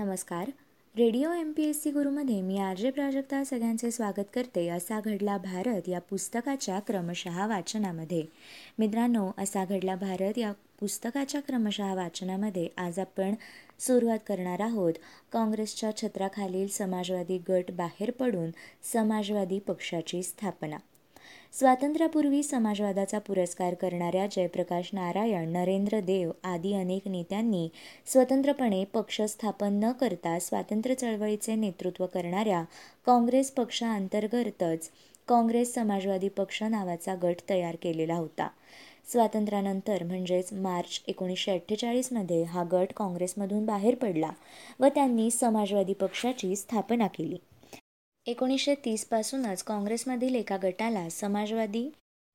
नमस्कार. Radio M P S C गुरुमध्ये मी R J Prajakta सगळ्यांचे स्वागत करते असा घडला भारत या पुस्तकाच्या क्रमशः वाचनामध्ये. मित्रांनो असा घडला भारत या पुस्तकाच्या क्रमशः वाचनामध्ये आज आपण सुरुवात करणार आहोत. काँग्रेसच्या छत्राखालील समाजवादी गट बाहेर पडून समाजवादी पक्षाची स्थापना. स्वातंत्र्यापूर्वी समाजवादाचा पुरस्कार करणाऱ्या जयप्रकाश नारायण नरेंद्र देव आदी अनेक नेत्यांनी स्वतंत्रपणे पक्ष स्थापन न करता स्वातंत्र्य चळवळीचे नेतृत्व करणाऱ्या काँग्रेस पक्षांतर्गतच काँग्रेस समाजवादी पक्ष नावाचा गट तयार केलेला होता. स्वातंत्र्यानंतर म्हणजेच मार्च एकोणीसशे अठ्ठेचाळीसमध्ये हा गट काँग्रेसमधून बाहेर पडला व त्यांनी समाजवादी पक्षाची स्थापना केली. एकोणीसशे तीसपासूनच काँग्रेसमधील एका गटाला समाजवादी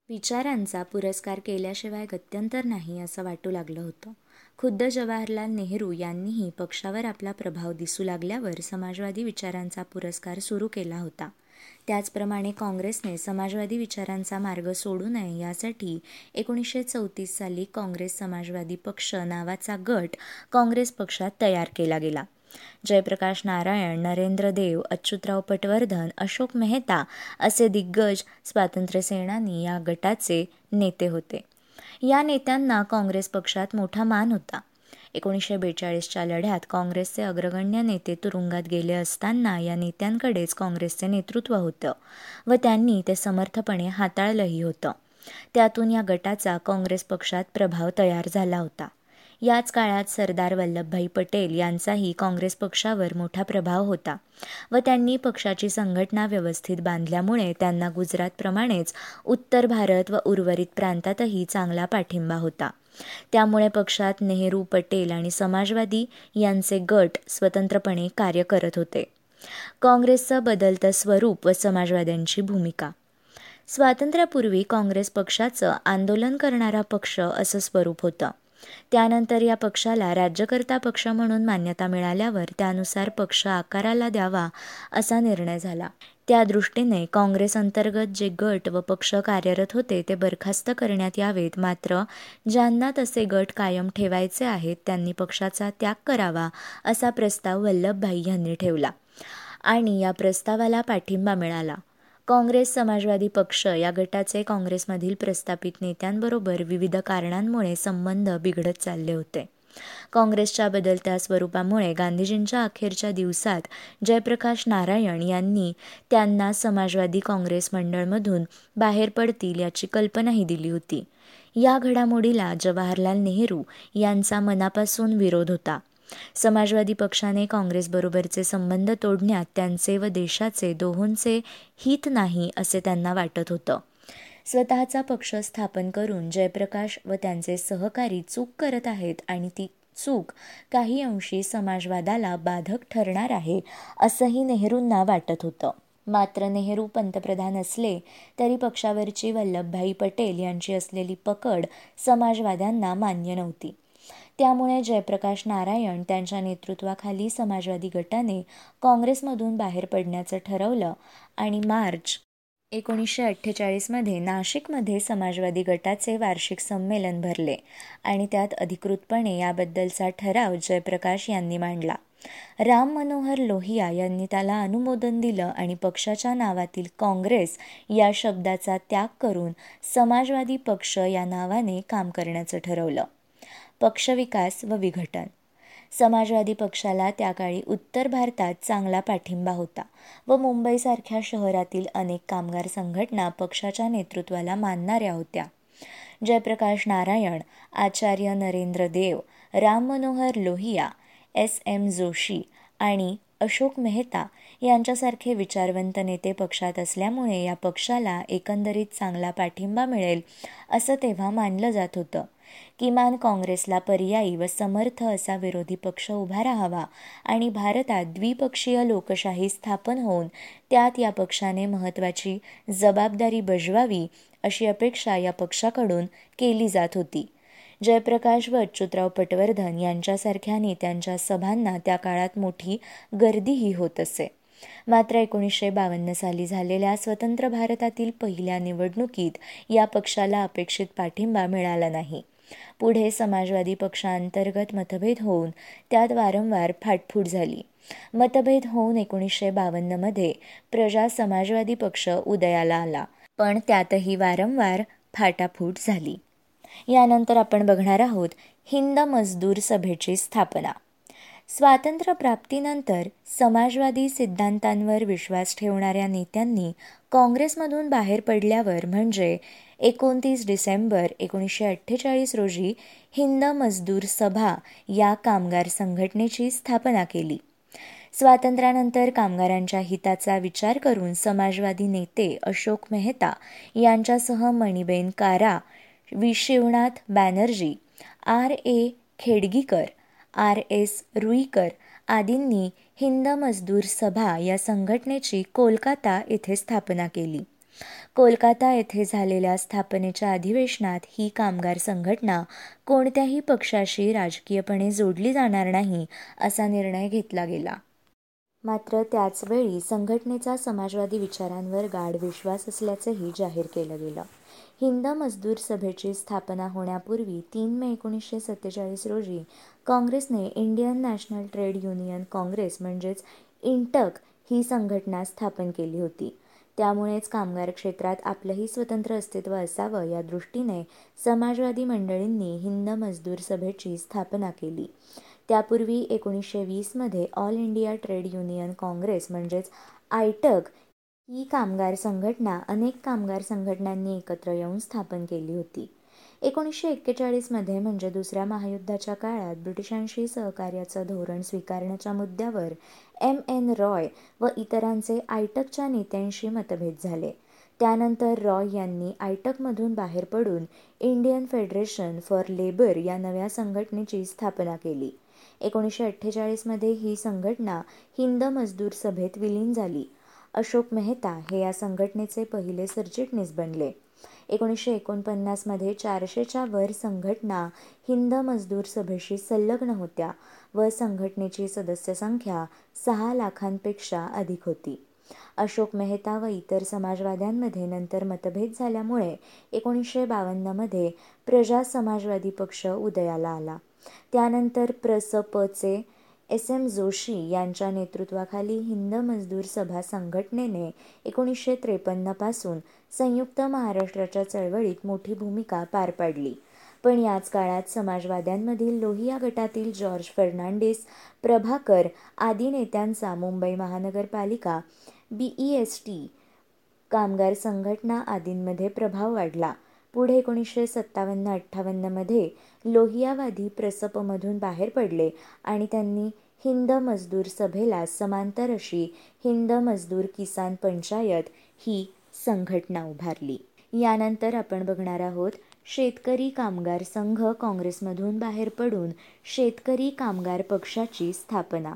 विचारांचा पुरस्कार केल्याशिवाय गत्यंतर नाही असं वाटू लागलं होतं. खुद्द जवाहरलाल नेहरू यांनीही पक्षावर आपला प्रभाव दिसू लागल्यावर समाजवादी विचारांचा पुरस्कार सुरू केला होता. त्याचप्रमाणे काँग्रेसने समाजवादी विचारांचा मार्ग सोडू नये यासाठी एकोणीसशे चौतीस साली काँग्रेस समाजवादी पक्ष नावाचा गट काँग्रेस पक्षात तयार केला गेला. जयप्रकाश नारायण नरेंद्र देव अच्युतराव पटवर्धन अशोक मेहता असे दिग्गज स्वातंत्र्यसेनानी या गटाचे नेते होते. या नेत्यांना काँग्रेस पक्षात मोठा मान होता. एकोणीसशे बेचाळीसच्या लढ्यात काँग्रेसचे अग्रगण्य नेते तुरुंगात गेले असताना या नेत्यांकडेच काँग्रेसचे नेतृत्व होतं व त्यांनी ते समर्थपणे हाताळलंही होतं. त्यातून या गटाचा काँग्रेस पक्षात प्रभाव तयार झाला होता. याच काळात सरदार वल्लभभाई पटेल यांचाही काँग्रेस पक्षावर मोठा प्रभाव होता व त्यांनी पक्षाची संघटना व्यवस्थित बांधल्यामुळे त्यांना गुजरातप्रमाणेच उत्तर भारत व उर्वरित प्रांतातही चांगला पाठिंबा होता. त्यामुळे पक्षात नेहरू पटेल आणि समाजवादी यांचे गट स्वतंत्रपणे कार्य करत होते. काँग्रेसचं बदलतं स्वरूप व समाजवाद्यांची भूमिका. स्वातंत्र्यापूर्वी काँग्रेस पक्षाचं आंदोलन करणारा पक्ष असं स्वरूप होतं. त्यानंतर या पक्षाला राज्यकर्ता पक्ष म्हणून मान्यता मिळाल्यावर त्यानुसार पक्ष आकाराला द्यावा असा निर्णय झाला. त्या दृष्टीने काँग्रेस अंतर्गत जे गट व पक्ष कार्यरत होते ते बरखास्त करण्यात यावेत. मात्र ज्यांना तसे गट कायम ठेवायचे आहेत त्यांनी पक्षाचा त्याग करावा असा प्रस्ताव वल्लभभाई यांनी ठेवला आणि या प्रस्तावाला पाठिंबा मिळाला. काँग्रेस समाजवादी पक्ष या गटाचे काँग्रेसमधील प्रस्थापित नेत्यांबरोबर विविध कारणांमुळे संबंध बिघडत चालले होते. काँग्रेसच्या बदलत्या स्वरूपामुळे गांधीजींच्या अखेरच्या दिवसात जयप्रकाश नारायण यांनी त्यांना समाजवादी काँग्रेस मंडळमधून बाहेर पडतील याची कल्पनाही दिली होती. या घडामोडीला जवाहरलाल नेहरू यांचा मनापासून विरोध होता. समाजवादी पक्षाने काँग्रेसबरोबरचे संबंध तोडण्यात त्यांचे व देशाचे दोहोंचे हित नाही असे त्यांना वाटत होतं. स्वतःचा पक्ष स्थापन करून जयप्रकाश व त्यांचे सहकारी चूक करत आहेत आणि ती चूक काही अंशी समाजवादाला बाधक ठरणार आहे असंही नेहरूंना वाटत होतं. मात्र नेहरू पंतप्रधान असले तरी पक्षावरची वल्लभभाई पटेल यांची असलेली पकड समाजवाद्यांना मान्य नव्हती. त्यामुळे जयप्रकाश नारायण त्यांच्या नेतृत्वाखाली समाजवादी गटाने काँग्रेसमधून बाहेर पडण्याचं ठरवलं आणि मार्च एकोणीसशे अठ्ठेचाळीसमध्ये नाशिकमध्ये समाजवादी गटाचे वार्षिक संमेलन भरले आणि त्यात अधिकृतपणे याबद्दलचा ठराव जयप्रकाश यांनी मांडला. राम मनोहर लोहिया यांनी त्याला अनुमोदन दिलं आणि पक्षाच्या नावातील काँग्रेस या शब्दाचा त्याग करून समाजवादी पक्ष या नावाने काम करण्याचं ठरवलं. पक्षविकास व विघटन. समाजवादी पक्षाला त्या काळी उत्तर भारतात चांगला पाठिंबा होता व मुंबईसारख्या शहरातील अनेक कामगार संघटना पक्षाच्या नेतृत्वाला मानणाऱ्या होत्या. जयप्रकाश नारायण आचार्य नरेंद्र देव राम मनोहर लोहिया एस एम जोशी आणि अशोक मेहता यांच्यासारखे विचारवंत नेते पक्षात असल्यामुळे या पक्षाला एकंदरीत चांगला पाठिंबा मिळेल असं तेव्हा मानलं जात होतं. किमान काँग्रेसला पर्यायी व समर्थ असा विरोधी पक्ष उभा राहावा आणि भारतात द्विपक्षीय लोकशाही स्थापन होऊन त्यात या पक्षाने महत्त्वाची जबाबदारी बजवावी अशी अपेक्षा या पक्षाकडून केली जात होती. जयप्रकाश व अच्युतराव पटवर्धन यांच्यासारख्या नेत्यांच्या सभांना त्या काळात मोठी गर्दीही होत असे. मात्र एकोणीसशे बावन्न साली झालेल्या स्वतंत्र भारतातील पहिल्या निवडणुकीत या पक्षाला अपेक्षित पाठिंबा मिळाला नाही. पुढे समाजवादी पक्षांतर्गत मतभेद होऊन त्यात वारंवार फाटफूट झाली. मतभेद होऊन एकोणीसशे बावन्नमध्ये प्रजा समाजवादी पक्ष उदयाला आला. पण त्यातही वारंवार फाटाफूट झाली. यानंतर आपण बघणार आहोत हिंद मजदूर सभेची स्थापना. स्वातंत्र्यप्राप्तीनंतर समाजवादी सिद्धांतांवर विश्वास ठेवणाऱ्या नेत्यांनी काँग्रेसमधून बाहेर पडल्यावर म्हणजे एकोणतीस डिसेंबर एकोणीसशे अठ्ठेचाळीस रोजी हिंद मजदूर सभा या कामगार संघटनेची स्थापना केली. स्वातंत्र्यानंतर कामगारांच्या हिताचा विचार करून समाजवादी नेते अशोक मेहता यांच्यासह Maniben Kara V Shivnath Banerjee R A Khedgikar R S Ruikar आदींनी हिंद मजदूर सभा या संघटनेची कोलकाता येथे स्थापना केली. कोलकाता येथे झालेल्या स्थापनेच्या अधिवेशनात ही कामगार संघटना कोणत्याही पक्षाशी राजकीयपणे जोडली जाणार नाही असा निर्णय घेतला गेला. मात्र त्याचवेळी संघटनेचा समाजवादी विचारांवर गाढ विश्वास असल्याचंही जाहीर केलं गेलं. हिंद मजदूर सभेची स्थापना होण्यापूर्वी तीन मे एकोणीसशे सत्तेचाळीस रोजी काँग्रेसने Indian National Trade Union Congress म्हणजेच इंटक ही संघटना स्थापन केली होती. त्यामुळेच कामगार क्षेत्रात आपलंही स्वतंत्र अस्तित्व असावं या दृष्टीने समाजवादी मंडळींनी हिंद मजदूर सभेची स्थापना केली. त्यापूर्वी एकोणीसशे वीसमध्ये All India Trade Union Congress म्हणजेच आयटक ही कामगार संघटना अनेक कामगार संघटनांनी एकत्र येऊन स्थापन केली होती. एकोणीसशे एक्केचाळीसमध्ये म्हणजे दुसऱ्या महायुद्धाच्या काळात ब्रिटिशांशी सहकार्याचं धोरण स्वीकारण्याच्या मुद्द्यावर एम एन रॉय व इतरांचे आयटकच्या नेत्यांशी मतभेद झाले. त्यानंतर रॉय यांनी आयटकमधून बाहेर पडून इंडियन फेडरेशन फॉर लेबर या नव्या संघटनेची स्थापना केली. एकोणीसशे अठ्ठेचाळीसमध्ये ही संघटना हिंद मजदूर सभेत विलीन झाली. अशोक मेहता हे या संघटनेचे पहिले सरचिटणीस बनले. एकोणीसशे एकोणपन्नासमध्ये चारशेच्या वर संघटना हिंद मजदूर सभेशी संलग्न होत्या व संघटनेची सदस्य संख्या सहा लाखांपेक्षा अधिक होती. अशोक मेहता व इतर समाजवाद्यांमध्ये नंतर मतभेद झाल्यामुळे एकोणीसशे बावन्नमध्ये प्रजा समाजवादी पक्ष उदयाला आला. त्यानंतर प्रसपचे एस एम जोशी यांच्या नेतृत्वाखाली हिंद मजदूर सभा संघटनेने एकोणीसशे त्रेपन्नपासून संयुक्त महाराष्ट्राच्या चळवळीत मोठी भूमिका पार पाडली. पण याच काळात समाजवाद्यांमधील लोहिया गटातील जॉर्ज फर्नांडिस प्रभाकर आदी नेत्यांचा मुंबई महानगरपालिका बी ई एस टी कामगार संघटना आदींमध्ये प्रभाव वाढला. पुढे एकोणीसशे सत्तावन्न अठ्ठावन्नमध्ये लोहियावादी प्रसपमधून बाहेर पडले आणि त्यांनी हिंद मजदूर सभेला समांतर अशी हिंद मजदूर किसान पंचायत ही संघटना उभारली. यानंतर आपण बघणार आहोत शेतकरी कामगार संघ काँग्रेसमधून बाहेर पडून शेतकरी कामगार पक्षाची स्थापना.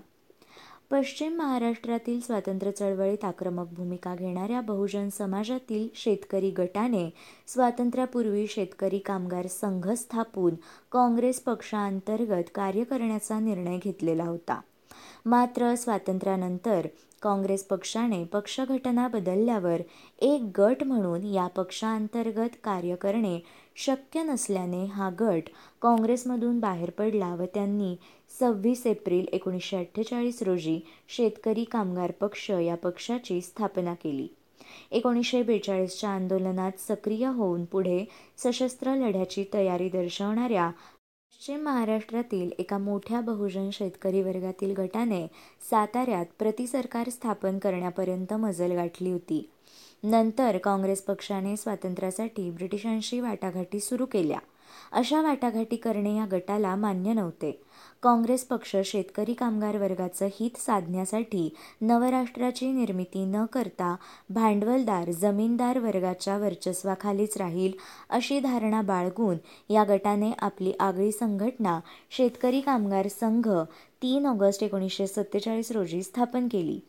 पश्चिम महाराष्ट्रातील स्वातंत्र्य चळवळीत आक्रमक भूमिका घेणाऱ्या बहुजन समाजातील शेतकरी गटाने स्वातंत्र्यापूर्वी शेतकरी कामगार संघ स्थापून काँग्रेस पक्षांतर्गत कार्य करण्याचा निर्णय घेतलेला होता. मात्र स्वातंत्र्यानंतर काँग्रेस पक्षाने पक्षघटना बदलल्यावर एक गट म्हणून या पक्षांतर्गत कार्य करणे शक्य नसल्याने हा गट काँग्रेसमधून बाहेर पडला व त्यांनी सव्वीस एप्रिल एकोणीसशे अठ्ठेचाळीस रोजी शेतकरी कामगार पक्ष या पक्षाची स्थापना केली. एकोणीसशे बेचाळीसच्या आंदोलनात सक्रिय होऊन पुढे सशस्त्र लढ्याची तयारी दर्शवणाऱ्या पश्चिम महाराष्ट्रातील एका मोठ्या बहुजन शेतकरी वर्गातील गटाने साताऱ्यात प्रतिसरकार स्थापन करण्यापर्यंत मजल गाठली होती. नंतर काँग्रेस पक्षाने स्वातंत्र्यासाठी ब्रिटिशांशी वाटाघाटी सुरू केल्या. अशा वाटाघाटी करणे या गटाला मान्य नव्हते. काँग्रेस पक्ष शेतकरी कामगार वर्गाचं हित साधण्यासाठी नवराष्ट्राची निर्मिती न करता भांडवलदार जमीनदार वर्गाच्या वर्चस्वाखालीच राहील अशी धारणा बाळगून या गटाने आपली आगळी संघटना शेतकरी कामगार संघ तीन ऑगस्ट एकोणीसशे सत्तेचाळीस रोजी स्थापन केली.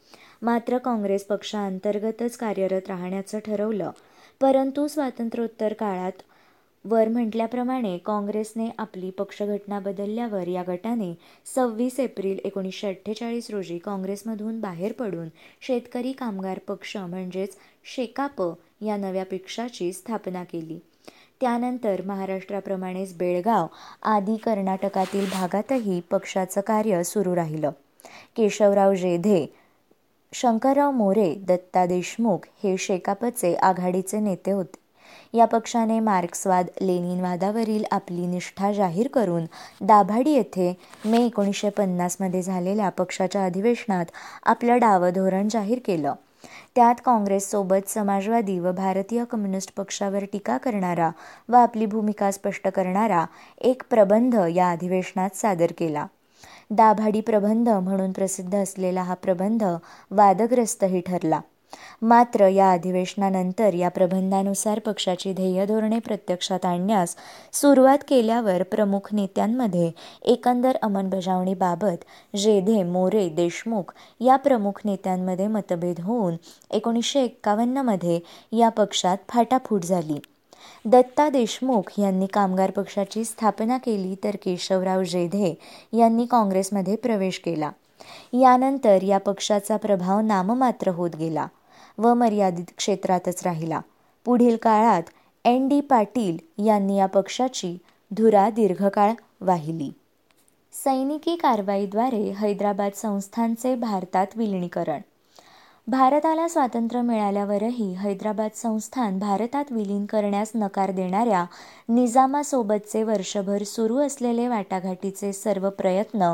मात्र काँग्रेस पक्षांतर्गतच कार्यरत राहण्याचं ठरवलं परंतु स्वातंत्र्योत्तर काळात वर म्हटल्याप्रमाणे काँग्रेसने आपली पक्षघटना बदलल्यावर या गटाने सव्वीस एप्रिल एकोणीसशे अठ्ठेचाळीस रोजी काँग्रेसमधून बाहेर पडून शेतकरी कामगार पक्ष म्हणजेच शेकाप या नव्या पक्षाची स्थापना केली त्यानंतर महाराष्ट्राप्रमाणेच बेळगाव आदी कर्नाटकातील भागातही पक्षाचं कार्य सुरू राहिलं. केशवराव जेधे, शंकरराव मोरे, दत्ता देशमुख हे शेकापचे आघाडीचे नेते होते. या पक्षाने मार्क्सवाद लेनिनवादावरील आपली निष्ठा जाहीर करून दाभाडी येथे मे एकोणीसशे पन्नासमध्ये झालेल्या पक्षाच्या अधिवेशनात आपलं डावं धोरण जाहीर केलं. त्यात काँग्रेससोबत समाजवादी व भारतीय कम्युनिस्ट पक्षावर टीका करणारा व आपली भूमिका स्पष्ट करणारा एक प्रबंध या अधिवेशनात सादर केला. दाभाडी प्रबंध म्हणून प्रसिद्ध असलेला हा प्रबंध वादग्रस्तही ठरला. मात्र या अधिवेशनानंतर या प्रबंधानुसार पक्षाची ध्येयधोरणे प्रत्यक्षात आणण्यास सुरुवात केल्यावर प्रमुख नेत्यांमध्ये एकंदर अंमलबजावणीबाबत जेधे, मोरे, देशमुख या प्रमुख नेत्यांमध्ये मतभेद होऊन एकोणीसशे एक्कावन्नमध्ये या पक्षात फाटाफूट झाली. दत्ता देशमुख यांनी कामगार पक्षाची स्थापना केली तर केशवराव जेधे यांनी काँग्रेसमध्ये प्रवेश केला. यानंतर या पक्षाचा प्रभाव नाममात्र होत गेला व मर्यादित क्षेत्रातच राहिला. पुढील काळात एन. डी. पाटील यांनी या पक्षाची धुरा दीर्घकाळ वाहिली. सैनिकी कारवाईद्वारे हैदराबाद संस्थांचे भारतात विलीनीकरण भारताला स्वातंत्र्य मिळाल्यावरही हैदराबाद संस्थान भारतात विलीन करण्यास नकार देणाऱ्या निजामासोबतचे वर्षभर सुरू असलेले वाटाघाटीचे सर्व प्रयत्न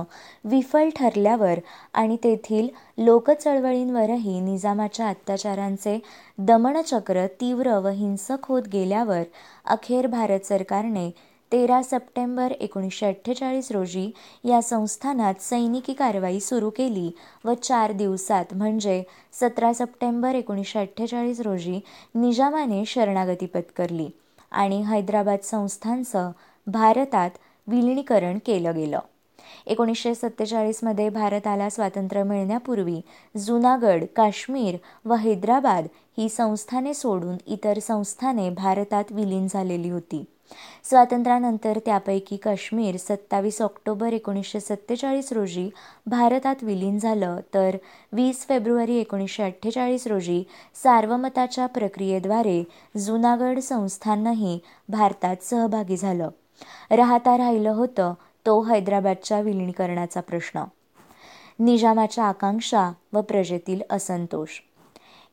विफल ठरल्यावर आणि तेथील लोकचळवळींवरही निजामाच्या अत्याचारांचे दमनचक्र तीव्र व हिंसक होत गेल्यावर अखेर भारत सरकारने तेरा सप्टेंबर एकोणीसशे अठ्ठेचाळीस रोजी या संस्थानात सैनिकी कारवाई सुरू केली व चार दिवसात म्हणजे सतरा सप्टेंबर एकोणीसशे अठ्ठेचाळीस रोजी निजामाने शरणागती पत्करली आणि हैदराबाद संस्थानचं भारतात विलीनीकरण केलं गेलं. एकोणीसशे सत्तेचाळीसमध्ये भारताला स्वातंत्र्य मिळण्यापूर्वी जुनागड, काश्मीर व हैदराबाद ही संस्थाने सोडून इतर संस्थाने भारतात विलीन झालेली होती. स्वातंत्र्यानंतर त्यापैकी काश्मीर सत्तावीस ऑक्टोबर एकोणीसशे सत्तेचाळीस रोजी भारतात विलीन झालं तर वीस फेब्रुवारी एकोणीसशे अठ्ठेचाळीस रोजी सार्वमताच्या प्रक्रियेद्वारे जुनागड संस्थानही भारतात सहभागी झालं. राहता राहिलं होतं तो हैदराबादच्या विलीनीकरणाचा प्रश्न. निजामाच्या आकांक्षा व प्रजेतील असंतोष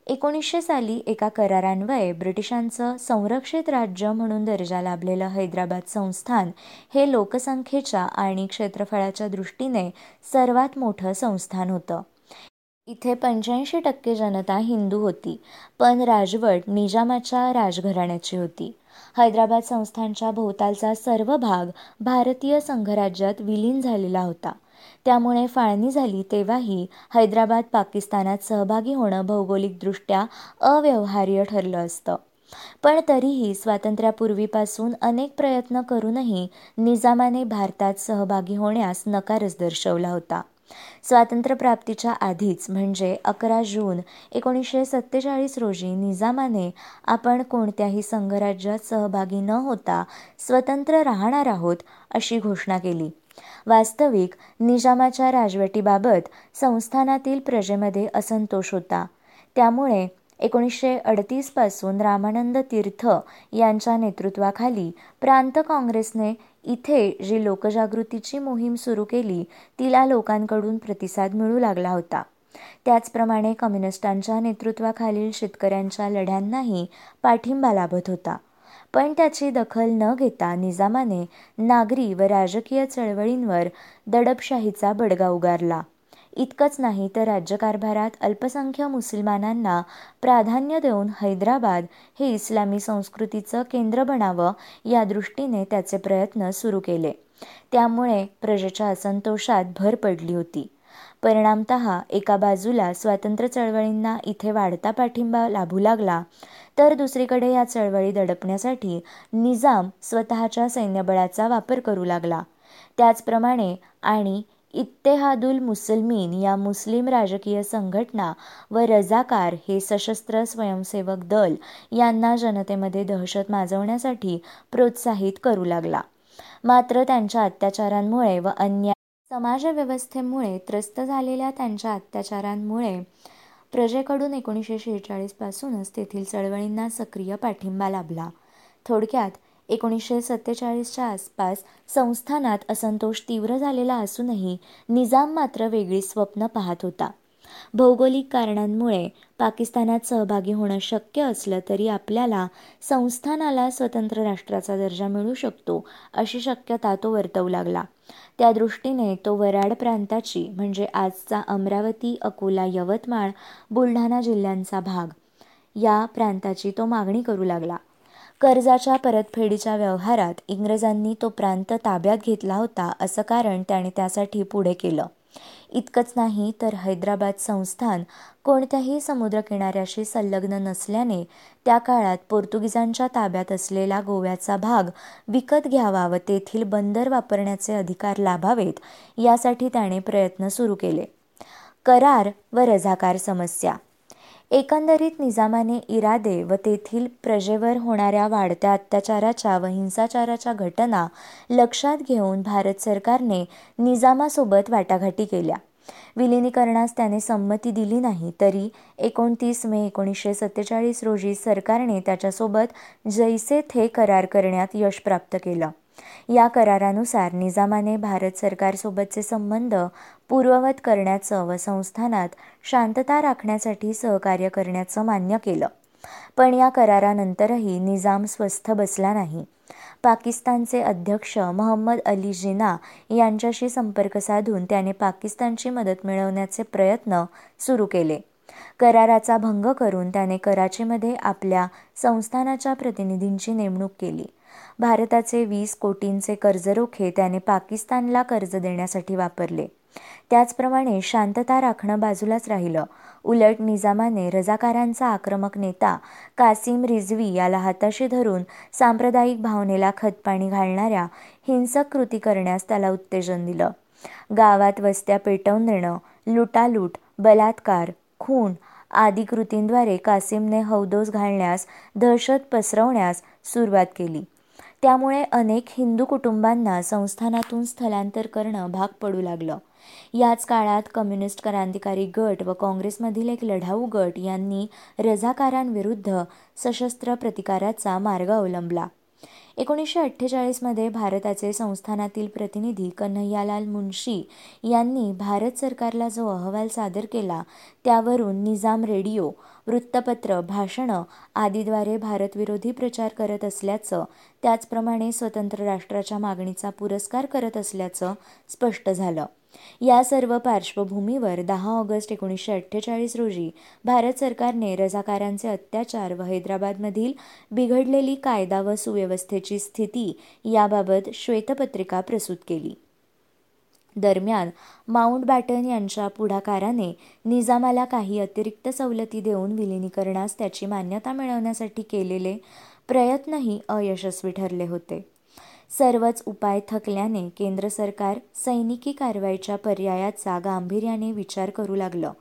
एकोणीसशे साली एका करारान्वये ब्रिटिशांचं संरक्षित राज्य म्हणून दर्जा लाभलेलं हैदराबाद संस्थान हे लोकसंख्येच्या आणि क्षेत्रफळाच्या दृष्टीने सर्वात मोठं संस्थान होतं. इथे पंच्याऐंशी टक्के जनता हिंदू होती पण राजवट निजामाच्या राजघराण्याची होती. हैदराबाद संस्थानच्या भोवतालचा सर्व भाग भारतीय संघराज्यात विलीन झालेला होता. त्यामुळे फाळणी झाली तेव्हाही हैदराबाद पाकिस्तानात सहभागी होणं भौगोलिकदृष्ट्या अव्यवहार्य ठरलं असतं. पण तरीही स्वातंत्र्यापूर्वीपासून अनेक प्रयत्न करूनही निजामाने भारतात सहभागी होण्यास नकारच दर्शवला होता. स्वातंत्र्यप्राप्तीच्या आधीच म्हणजे अकरा जून एकोणीसशे सत्तेचाळीस रोजी निजामाने आपण कोणत्याही संघराज्यात सहभागी न होता स्वतंत्र राहणार आहोत अशी घोषणा केली. वास्तविक निजामाच्या राजवटीबाबत संस्थानातील प्रजेमध्ये असंतोष होता. त्यामुळे एकोणीसशे अडतीसपासून रामानंद तीर्थ यांच्या नेतृत्वाखाली प्रांत काँग्रेसने इथे जी लोकजागृतीची मोहीम सुरू केली तिला लोकांकडून प्रतिसाद मिळू लागला होता. त्याचप्रमाणे कम्युनिस्टांच्या नेतृत्वाखालील शेतकऱ्यांच्या लढ्यांनाही पाठिंबा लाभत होता. पण त्याची दखल न घेता निजामाने नागरी व राजकीय चळवळींवर दडपशाहीचा बडगा उगारला. इतकंच नाही तर राज्यकारभारात अल्पसंख्य मुसलमानांना प्राधान्य देऊन हैदराबाद हे इस्लामी संस्कृतीचं केंद्र बनावं या दृष्टीने त्याचे प्रयत्न सुरू केले. त्यामुळे प्रजेच्या असंतोषात भर पडली होती. परिणामतः एका बाजूला स्वातंत्र्य चळवळींना इथे वाढता पाठिंबा लाभू लागला तर दुसरीकडे या चळवळी दडपण्यासाठी निजाम स्वतःच्या सैन्यबळाचा वापर करू लागला. त्याचप्रमाणे आणि इत्तेहादुल मुसलमीन या मुस्लिम राजकीय संघटना व रजाकार हे सशस्त्र स्वयंसेवक दल यांना जनतेमध्ये दहशत माजवण्यासाठी प्रोत्साहित करू लागला. मात्र त्यांच्या अत्याचारांमुळे व अन्याय समाजव्यवस्थेमुळे त्रस्त झालेल्या त्यांच्या अत्याचारांमुळे प्रजेकडून एकोणीसशे शेहेचाळीसपासूनच तेथील चळवळींना सक्रिय पाठिंबा लाभला. थोडक्यात एकोणीसशे सत्तेचाळीसच्या आसपास संस्थानात असंतोष तीव्र झालेला असूनही निजाम मात्र वेगळी स्वप्न पाहत होता भौगोलिक कारणांमुळे पाकिस्तानात सहभागी होणं शक्य असलं तरी आपल्याला संस्थानाला स्वतंत्र राष्ट्राचा दर्जा मिळू शकतो अशी शक्यता तो वर्तवू लागला. त्या दृष्टीने तो वराड प्रांताची म्हणजे आजचा अमरावती अकोला यवतमाळ बुलढाणा जिल्ह्यांचा भाग या प्रांताची तो मागणी करू लागला. कर्जाच्या परतफेडीच्या व्यवहारात इंग्रजांनी तो प्रांत ताब्यात घेतला होता असं कारण त्याने त्यासाठी पुढे केलं. इतकंच नाही तर हैदराबाद संस्थान कोणत्याही समुद्रकिनाऱ्याशी संलग्न नसल्याने त्या काळात पोर्तुगीजांच्या ताब्यात असलेला गोव्याचा भाग विकत घ्यावा व तेथील बंदर वापरण्याचे अधिकार लाभावेत यासाठी त्याने प्रयत्न सुरू केले. करार व रझाकार समस्या एकंदरीत निजामाने इरादे व तेथील प्रजेवर होणाऱ्या वाढत्या अत्याचाराच्या व हिंसाचाराच्या घटना लक्षात घेऊन भारत सरकारने निजामासोबत वाटाघाटी केल्या. विलिनीकरणास त्याने संमती दिली नाही तरी एकोणतीस मे एकोणीसशे सत्तेचाळीस रोजी सरकारने त्याच्यासोबत जैसे थे करार करण्यात यश प्राप्त केलं. या करारानुसार निजामाने भारत सरकारसोबतचे संबंध पूर्ववत करण्याचं व संस्थानात शांतता राखण्यासाठी सहकार्य करण्याचं मान्य केलं. पण या करारानंतरही निजाम स्वस्थ बसला नाही. पाकिस्तानचे अध्यक्ष महम्मद अली जिना यांच्याशी संपर्क साधून त्याने पाकिस्तानची मदत मिळवण्याचे प्रयत्न सुरू केले. कराराचा भंग करून त्याने कराचीमध्ये आपल्या संस्थानाच्या प्रतिनिधींची नेमणूक केली. भारताचे वीस कोटींचे कर्जरोखे त्याने पाकिस्तानला कर्ज देण्यासाठी वापरले. त्याचप्रमाणे शांतता राखणं बाजूलाच राहिलं. उलट निजामाने रजाकारांचा आक्रमक नेता कासिम रिझवी याला हाताशी धरून सांप्रदायिक भावनेला खतपाणी घालणाऱ्या हिंसक कृती करण्यास त्याला उत्तेजन दिलं. गावात वस्त्या पेटवून देणं लुटालूट बलात्कार खून आदी कृतींद्वारे कासिमने हौदोस घालण्यास दहशत पसरवण्यास सुरुवात केली. त्यामुळे अनेक हिंदू कुटुंबांना संस्थानातून स्थलांतर करणं भाग पडू लागलं. याच काळात कम्युनिस्ट क्रांतिकारी गट व काँग्रेसमधील एक लढाऊ गट यांनी रझाकारांविरुद्ध सशस्त्र प्रतिकाराचा मार्ग अवलंबला. एकोणीसशे अठ्ठेचाळीसमध्ये भारताचे संस्थानातील प्रतिनिधी कन्हैयालाल मुन्शी यांनी भारत सरकारला जो अहवाल सादर केला त्यावरून निजाम रेडिओ वृत्तपत्र भाषणं आदीद्वारे भारतविरोधी प्रचार करत असल्याचं त्याचप्रमाणे स्वतंत्र राष्ट्राच्या मागणीचा पुरस्कार करत असल्याचं स्पष्ट झालं. या सर्व पार्श्वभूमीवर दहा ऑगस्ट एकोणीसशे अठ्ठेचाळीस रोजी भारत सरकारने रजाकारांचे अत्याचार व हैदराबादमधील बिघडलेली कायदा व सुव्यवस्थेची स्थिती याबाबत श्वेतपत्रिका प्रस्तुत केली. दरम्यान माउंट बॅटन यांच्या पुढाकाराने निजामाला काही अतिरिक्त सवलती देऊन विलिनीकरणास त्याची मान्यता मिळवण्यासाठी केलेले प्रयत्नही अयशस्वी ठरले होते. सर्वच उपाय थकल्याने केंद्र सरकार सैनिकी कारवाईच्या पर्यायाचा गांभीर्याने विचार करू लागलं.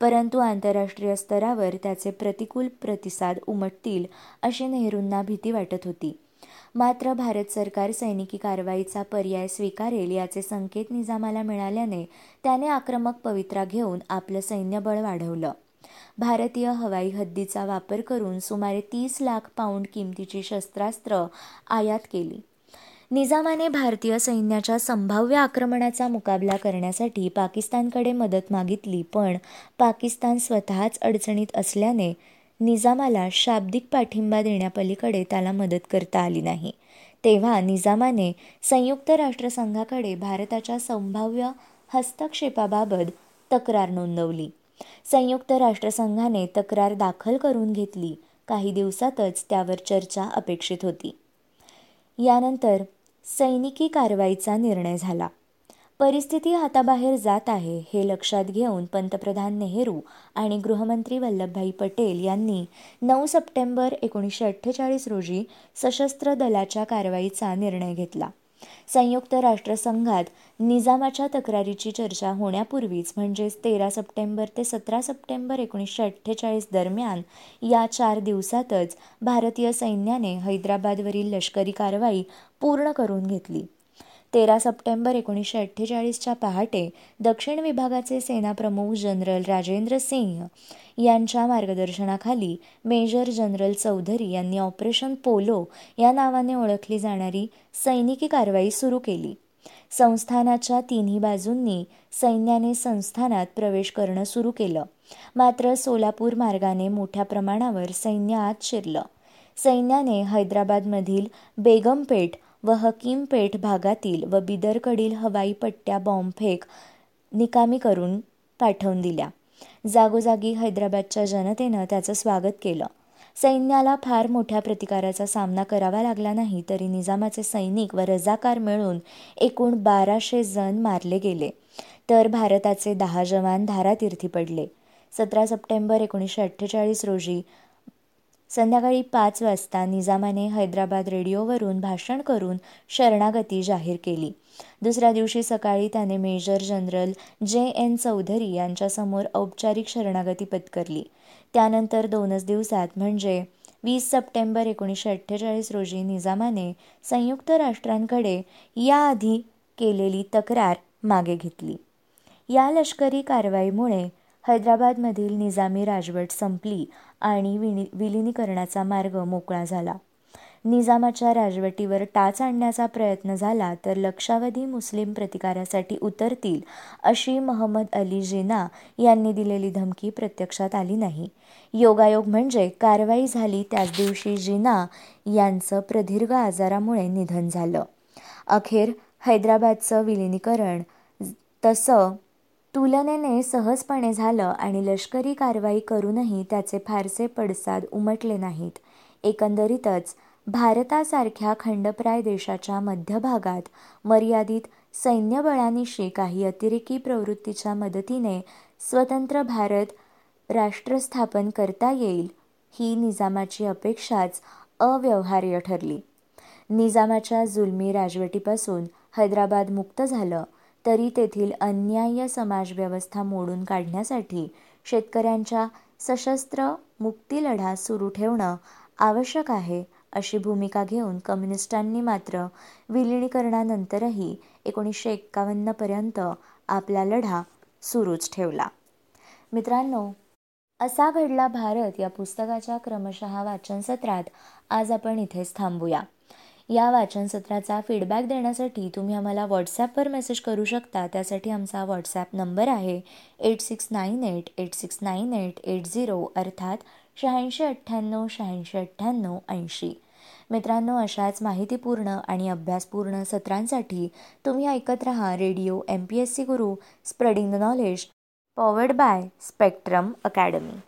परंतु आंतरराष्ट्रीय स्तरावर त्याचे प्रतिकूल प्रतिसाद उमटतील अशी नेहरूंना भीती वाटत होती. मात्र भारत सरकार सैनिकी कारवाईचा पर्याय स्वीकारेल याचे संकेत निजामाला मिळाल्याने त्याने आक्रमक पवित्रा घेऊन आपलं सैन्यबळ वाढवलं. भारतीय हवाई हद्दीचा वापर करून सुमारे तीस लाख पाऊंड किमतीची शस्त्रास्त्र आयात केली. निजामाने भारतीय सैन्याच्या संभाव्य आक्रमणाचा मुकाबला करण्यासाठी पाकिस्तानकडे मदत मागितली पण पाकिस्तान स्वतःच अडचणीत असल्याने निजामाला शाब्दिक पाठिंबा देण्यापलीकडे त्याला मदत करता आली नाही. तेव्हा निजामाने संयुक्त राष्ट्रसंघाकडे भारताच्या संभाव्य हस्तक्षेपाबाबत तक्रार नोंदवली. संयुक्त राष्ट्रसंघाने तक्रार दाखल करून घेतली. काही दिवसातच त्यावर चर्चा अपेक्षित होती. यानंतर सैनिकी कारवाईचा निर्णय झाला. परिस्थिती हाताबाहेर जात आहे हे लक्षात घेऊन पंतप्रधान नेहरू आणि गृहमंत्री वल्लभभाई पटेल यांनी नऊ सप्टेंबर एकोणीसशे अठ्ठेचाळीस रोजी सशस्त्र दलाच्या कारवाईचा निर्णय घेतला. संयुक्त राष्ट्रसंघात निजामाच्या तक्रारीची चर्चा होण्यापूर्वीच म्हणजेच तेरा सप्टेंबर ते सतरा सप्टेंबर एकोणीसशे अठ्ठेचाळीस दरम्यान या चार दिवसातच भारतीय सैन्याने हैदराबादवरील लष्करी कारवाई पूर्ण करून घेतली. तेरा सप्टेंबर एकोणीसशे अठ्ठेचाळीसच्या पहाटे दक्षिण विभागाचे सेनाप्रमुख जनरल राजेंद्र सिंह यांच्या मार्गदर्शनाखाली मेजर जनरल चौधरी यांनी ऑपरेशन पोलो या नावाने ओळखली जाणारी सैनिकी कारवाई सुरू केली. संस्थानाच्या तिन्ही बाजूंनी सैन्याने संस्थानात प्रवेश करणं सुरू केलं. मात्र सोलापूर मार्गाने मोठ्या प्रमाणावर सैन्य आत शिरलं. सैन्याने हैदराबादमधील बेगमपेठ व हकीमपेठ भागातील व बिदरकडील हवाई पट्ट्या बॉम्बफेक निकामी करून पाठवून दिल्या. जागोजागी हैदराबादच्या जनतेनं त्याचं स्वागत केलं. सैन्याला फार मोठ्या प्रतिकाराचा सामना करावा लागला नाही तरी निजामाचे सैनिक व रजाकार मिळून एकूण बाराशे जण मारले गेले. तर भारताचे दहा जवान धारातीर्थी पडले. सतरा सप्टेंबर एकोणीसशे अठ्ठेचाळीस रोजी संध्याकाळी पाच वाजता निजामाने हैदराबाद रेडिओवरून भाषण करून शरणागती जाहीर केली. दुसऱ्या दिवशी सकाळी त्याने major general J N Chaudhuri यांच्यासमोर औपचारिक शरणागती पत्करली. त्यानंतर दोनच दिवसात म्हणजे वीस सप्टेंबर एकोणीसशे अठ्ठेचाळीस रोजी निजामाने संयुक्त राष्ट्रांकडे याआधी केलेली तक्रार मागे घेतली. या लष्करी कारवाईमुळे हैदराबादमधील निजामी राजवट संपली आणि विनि विलिनीकरणाचा मार्ग मोकळा झाला. निजामाच्या राजवटीवर टाच आणण्याचा प्रयत्न झाला तर लक्षावधी मुस्लिम प्रतिकारासाठी उतरतील अशी महम्मद अली जिना यांनी दिलेली धमकी प्रत्यक्षात आली नाही. योगायोग म्हणजे कारवाई झाली त्याच दिवशी जिना यांचं प्रदीर्घ आजारामुळे निधन झालं. अखेर हैदराबादचं विलिनीकरण तसं तुलनेने सहजपणे झालं आणि लष्करी कारवाई करूनही त्याचे फारसे पडसाद उमटले नाहीत. एकंदरीतच भारतासारख्या खंडप्राय देशाच्या मध्यभागात मर्यादित सैन्यबळानिशी काही अतिरेकी प्रवृत्तीच्या मदतीने स्वतंत्र भारत राष्ट्र स्थापन करता येईल ही निजामाची अपेक्षाच अव्यवहार्य ठरली. निजामाच्या जुलमी राजवटीपासून हैदराबाद मुक्त झालं तरी तेथील अन्याय्य समाजव्यवस्था मोडून काढण्यासाठी शेतकऱ्यांच्या सशस्त्र मुक्तीलढा सुरू ठेवणं आवश्यक आहे अशी भूमिका घेऊन कम्युनिस्टांनी मात्र विलिनीकरणानंतरही एकोणीसशे एक्कावन्नपर्यंत आपला लढा सुरूच ठेवला. मित्रांनो असा घडला भारत या पुस्तकाच्या क्रमशः वाचन सत्रात आज आपण इथेच थांबूया. या वाचनसत्राचा फीडबॅक देण्यासाठी तुम्ही आम्हाला व्हॉट्सॲपवर मेसेज करू शकता. त्यासाठी आमचा व्हॉट्सॲप नंबर आहे eight six nine eight eight six nine eight eight zero अर्थात शहाऐंशी अठ्ठ्याण्णव शहाऐंशी अठ्ठ्याण्णव ऐंशी. मित्रांनो अशाच माहितीपूर्ण आणि अभ्यासपूर्ण सत्रांसाठी तुम्ही ऐकत रहा radio M P S C Guru spreading the knowledge powered by Spectrum Academy